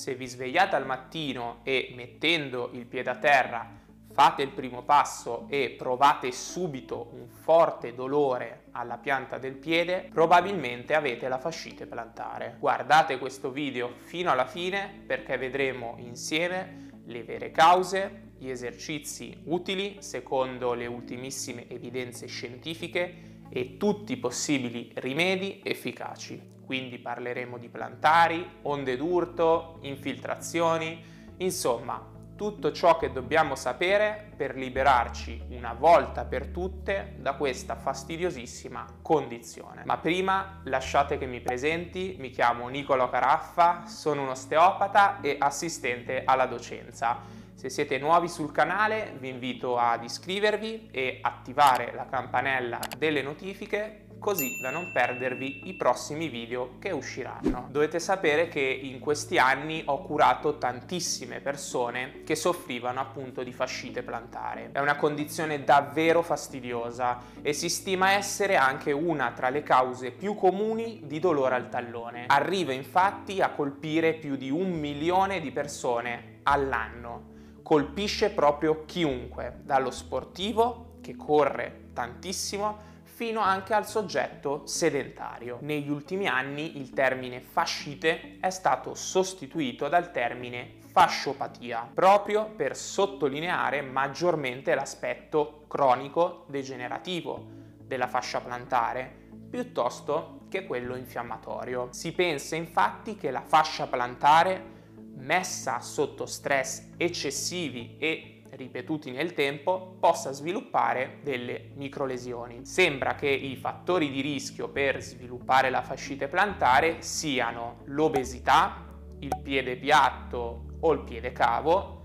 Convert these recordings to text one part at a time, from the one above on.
Se vi svegliate al mattino e mettendo il piede a terra fate il primo passo e provate subito un forte dolore alla pianta del piede, probabilmente avete la fascite plantare. Guardate questo video fino alla fine perché vedremo insieme le vere cause, gli esercizi utili secondo le ultimissime evidenze scientifiche e tutti i possibili rimedi efficaci. Quindi parleremo di plantari, onde d'urto, infiltrazioni, insomma tutto ciò che dobbiamo sapere per liberarci una volta per tutte da questa fastidiosissima condizione. Ma prima lasciate che mi presenti, mi chiamo Nicolo Caraffa, sono un osteopata e assistente alla docenza. Se siete nuovi sul canale vi invito ad iscrivervi e attivare la campanella delle notifiche così da non perdervi i prossimi video che usciranno. Dovete sapere che in questi anni ho curato tantissime persone che soffrivano appunto di fascite plantare. È una condizione davvero fastidiosa e si stima essere anche una tra le cause più comuni di dolore al tallone. Arriva infatti a colpire più di un milione di persone all'anno. Colpisce proprio chiunque, dallo sportivo che corre tantissimo fino anche al soggetto sedentario. Negli ultimi anni il termine fascite è stato sostituito dal termine fasciopatia, proprio per sottolineare maggiormente l'aspetto cronico degenerativo della fascia plantare, piuttosto che quello infiammatorio. Si pensa infatti che la fascia plantare messa sotto stress eccessivi e ripetuti nel tempo possa sviluppare delle microlesioni. Sembra che i fattori di rischio per sviluppare la fascite plantare siano l'obesità, il piede piatto o il piede cavo,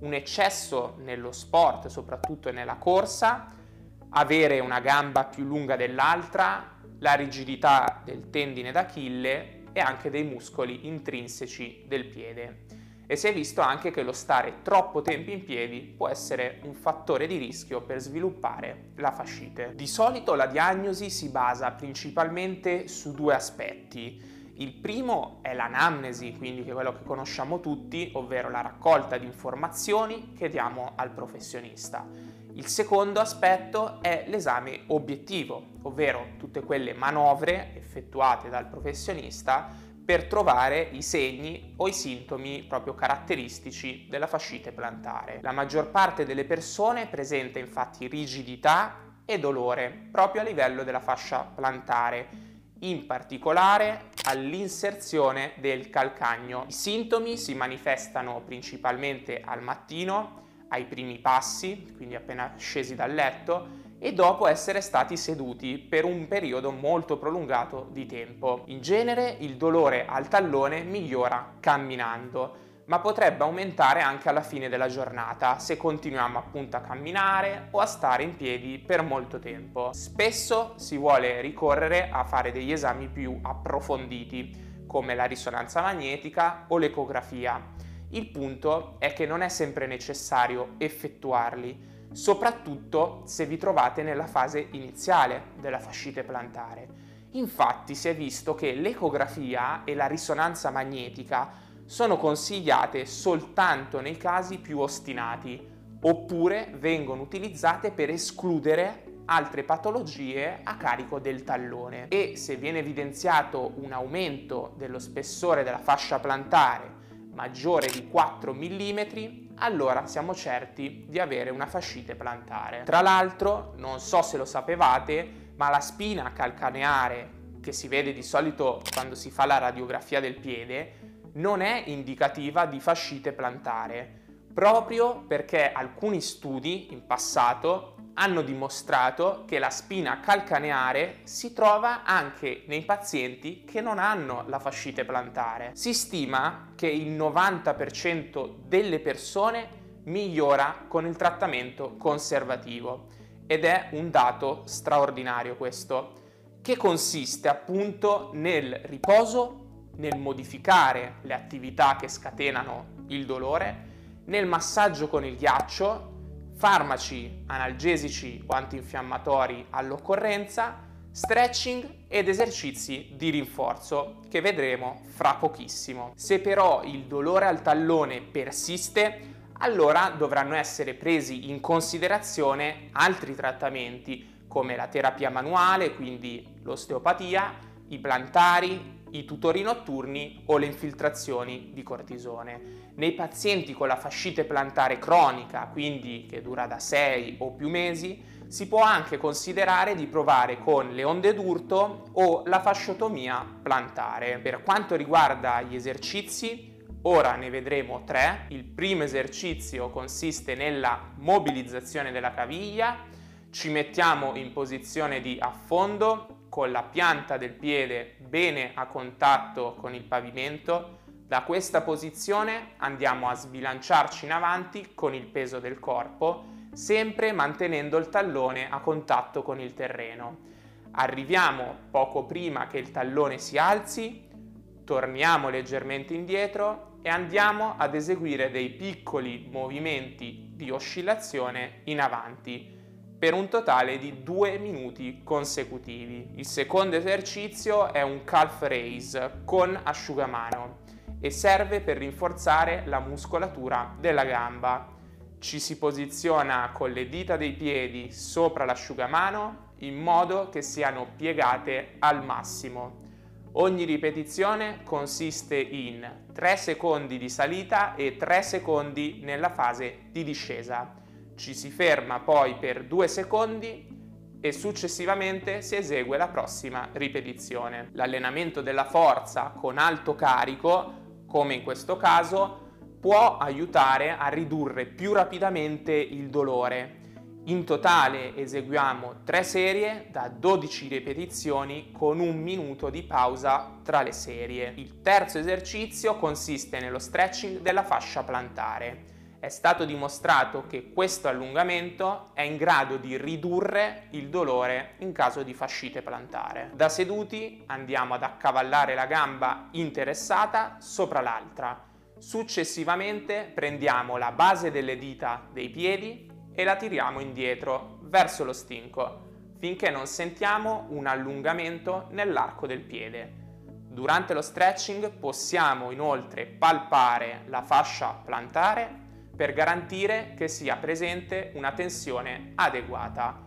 un eccesso nello sport, soprattutto nella corsa, avere una gamba più lunga dell'altra, la rigidità del tendine d'Achille e anche dei muscoli intrinseci del piede e si è visto anche che lo stare troppo tempo in piedi può essere un fattore di rischio per sviluppare la fascite. Di solito la diagnosi si basa principalmente su due aspetti. Il primo è l'anamnesi, quindi quello che conosciamo tutti, ovvero la raccolta di informazioni che diamo al professionista. Il secondo aspetto è l'esame obiettivo, ovvero tutte quelle manovre effettuate dal professionista per trovare i segni o i sintomi proprio caratteristici della fascite plantare. La maggior parte delle persone presenta infatti rigidità e dolore proprio a livello della fascia plantare, in particolare all'inserzione del calcagno. I sintomi si manifestano principalmente al mattino, ai primi passi, quindi appena scesi dal letto, e dopo essere stati seduti per un periodo molto prolungato di tempo. In genere il dolore al tallone migliora camminando, ma potrebbe aumentare anche alla fine della giornata se continuiamo appunto a camminare o a stare in piedi per molto tempo. Spesso si vuole ricorrere a fare degli esami più approfonditi come la risonanza magnetica o l'ecografia. Il punto è che non è sempre necessario effettuarli, soprattutto se vi trovate nella fase iniziale della fascite plantare. Infatti si è visto che l'ecografia e la risonanza magnetica sono consigliate soltanto nei casi più ostinati, oppure vengono utilizzate per escludere altre patologie a carico del tallone e se viene evidenziato un aumento dello spessore della fascia plantare maggiore di 4 mm, allora siamo certi di avere una fascite plantare. Tra l'altro, non so se lo sapevate, ma la spina calcaneare che si vede di solito quando si fa la radiografia del piede non è indicativa di fascite plantare, proprio perché alcuni studi in passato hanno dimostrato che la spina calcaneare si trova anche nei pazienti che non hanno la fascite plantare. Si stima che il 90% delle persone migliora con il trattamento conservativo ed è un dato straordinario questo, che consiste appunto nel riposo, nel modificare le attività che scatenano il dolore, nel massaggio con il ghiaccio farmaci analgesici o antinfiammatori all'occorrenza, stretching ed esercizi di rinforzo che vedremo fra pochissimo. Se però il dolore al tallone persiste, allora dovranno essere presi in considerazione altri trattamenti come la terapia manuale, quindi l'osteopatia, i plantari, i tutori notturni o le infiltrazioni di cortisone. Nei pazienti con la fascite plantare cronica, quindi che dura da 6 o più mesi, si può anche considerare di provare con le onde d'urto o la fasciotomia plantare. Per quanto riguarda gli esercizi, ora ne vedremo tre. Il primo esercizio consiste nella mobilizzazione della caviglia, ci mettiamo in posizione di affondo con la pianta del piede bene a contatto con il pavimento. Da questa posizione andiamo a sbilanciarci in avanti con il peso del corpo sempre mantenendo il tallone a contatto con il terreno. Arriviamo poco prima che il tallone si alzi, torniamo leggermente indietro e andiamo ad eseguire dei piccoli movimenti di oscillazione in avanti per un totale di due minuti consecutivi. Il secondo esercizio è un calf raise con asciugamano e serve per rinforzare la muscolatura della gamba ci si posiziona con le dita dei piedi sopra l'asciugamano in modo che siano piegate al massimo. Ogni ripetizione consiste in 3 secondi di salita e 3 secondi nella fase di discesa. Ci si ferma poi per 2 secondi e successivamente si esegue la prossima ripetizione. L'allenamento della forza con alto carico, come in questo caso, può aiutare a ridurre più rapidamente il dolore. In totale eseguiamo 3 serie da 12 ripetizioni con un minuto di pausa tra le serie. Il terzo esercizio consiste nello stretching della fascia plantare. È stato dimostrato che questo allungamento è in grado di ridurre il dolore in caso di fascite plantare. Da seduti andiamo ad accavallare la gamba interessata sopra l'altra Successivamente prendiamo la base delle dita dei piedi e la tiriamo indietro verso lo stinco finché non sentiamo un allungamento nell'arco del piede. Durante lo stretching possiamo inoltre palpare la fascia plantare per garantire che sia presente una tensione adeguata.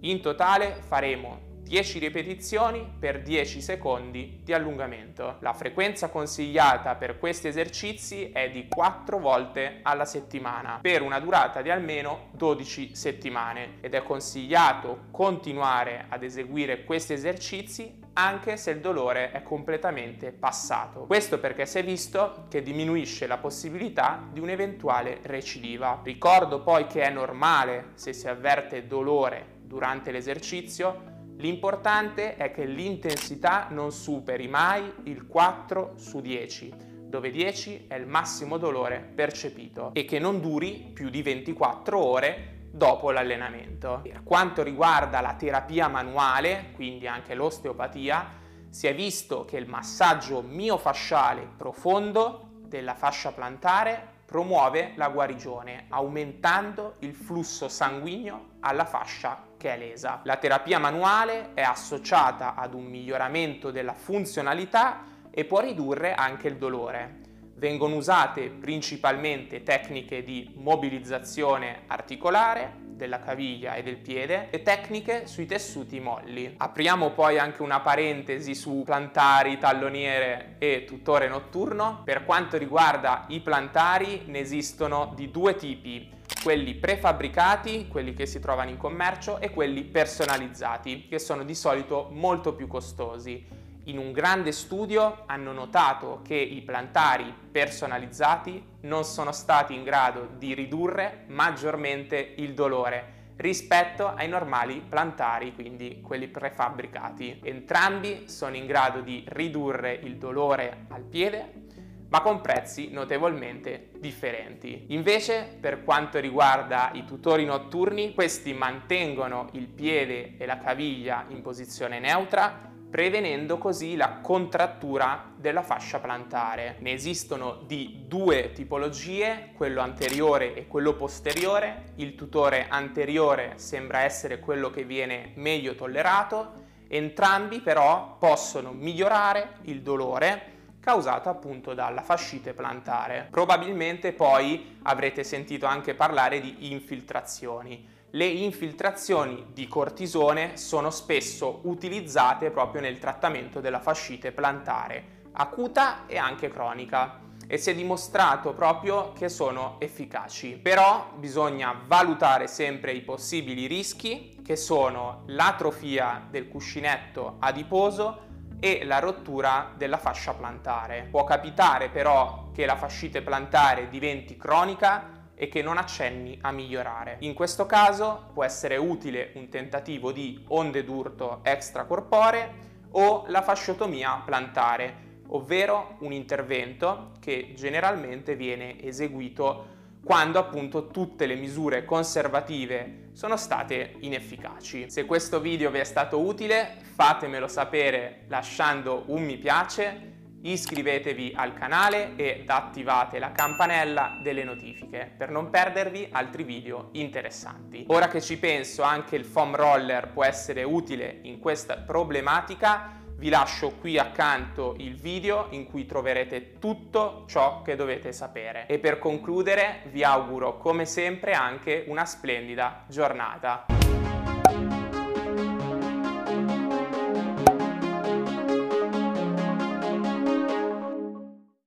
In totale faremo 10 ripetizioni per 10 secondi di allungamento. La frequenza consigliata per questi esercizi è di 4 volte alla settimana per una durata di almeno 12 settimane ed è consigliato continuare ad eseguire questi esercizi anche se il dolore è completamente passato. Questo perché si è visto che diminuisce la possibilità di un'eventuale recidiva. Ricordo poi che è normale se si avverte dolore durante l'esercizio L'importante è che l'intensità non superi mai il 4 su 10, dove 10 è il massimo dolore percepito e che non duri più di 24 ore dopo l'allenamento. Per quanto riguarda la terapia manuale, quindi anche l'osteopatia, si è visto che il massaggio miofasciale profondo della fascia plantare promuove la guarigione aumentando il flusso sanguigno alla fascia che è lesa. La terapia manuale è associata ad un miglioramento della funzionalità e può ridurre anche il dolore. Vengono usate principalmente tecniche di mobilizzazione articolare, della caviglia e del piede e tecniche sui tessuti molli. Apriamo poi anche una parentesi su plantari, talloniere e tutore notturno. Per quanto riguarda i plantari ne esistono di due tipi quelli prefabbricati, quelli che si trovano in commercio, e quelli personalizzati, che sono di solito molto più costosi. In un grande studio hanno notato che i plantari personalizzati non sono stati in grado di ridurre maggiormente il dolore rispetto ai normali plantari, quindi quelli prefabbricati. Entrambi sono in grado di ridurre il dolore al piede ma con prezzi notevolmente differenti. Invece, per quanto riguarda i tutori notturni, questi mantengono il piede e la caviglia in posizione neutra, prevenendo così la contrattura della fascia plantare. Ne esistono di due tipologie, quello anteriore e quello posteriore. Il tutore anteriore sembra essere quello che viene meglio tollerato Entrambi però possono migliorare il dolore causato appunto dalla fascite plantare. Probabilmente poi avrete sentito anche parlare di infiltrazioni. Le infiltrazioni di cortisone sono spesso utilizzate proprio nel trattamento della fascite plantare, acuta e anche cronica e si è dimostrato proprio che sono efficaci. Però bisogna valutare sempre i possibili rischi che sono l'atrofia del cuscinetto adiposo e la rottura della fascia plantare. Può capitare però che la fascite plantare diventi cronica e che non accenni a migliorare. In questo caso può essere utile un tentativo di onde d'urto extracorporee o la fasciotomia plantare, ovvero un intervento che generalmente viene eseguito quando appunto tutte le misure conservative sono state inefficaci. Se questo video vi è stato utile fatemelo sapere lasciando un mi piace, iscrivetevi al canale ed attivate la campanella delle notifiche per non perdervi altri video interessanti. Ora che ci penso anche il foam roller può essere utile in questa problematica, vi lascio qui accanto il video in cui troverete tutto ciò che dovete sapere. E per concludere vi auguro come sempre anche una splendida giornata.